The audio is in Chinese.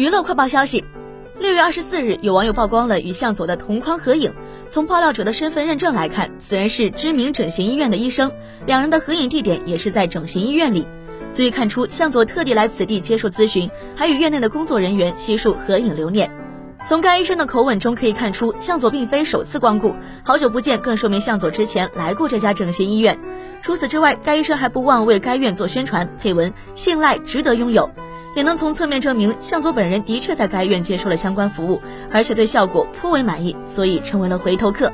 娱乐快报消息，六月二十四日，有网友曝光了与向佐的同框合影。从爆料者的身份认证来看，此人是知名整形医院的医生，两人的合影地点也是在整形医院里。足以看出，向佐特地来此地接受咨询，还与院内的工作人员悉数合影留念。从该医生的口吻中可以看出，向佐并非首次光顾，好久不见更说明向佐之前来过这家整形医院。除此之外，该医生还不忘为该院做宣传，配文“信赖，值得拥有”。也能从侧面证明向佐本人的确在该院接受了相关服务，而且对效果颇为满意，所以成为了回头客。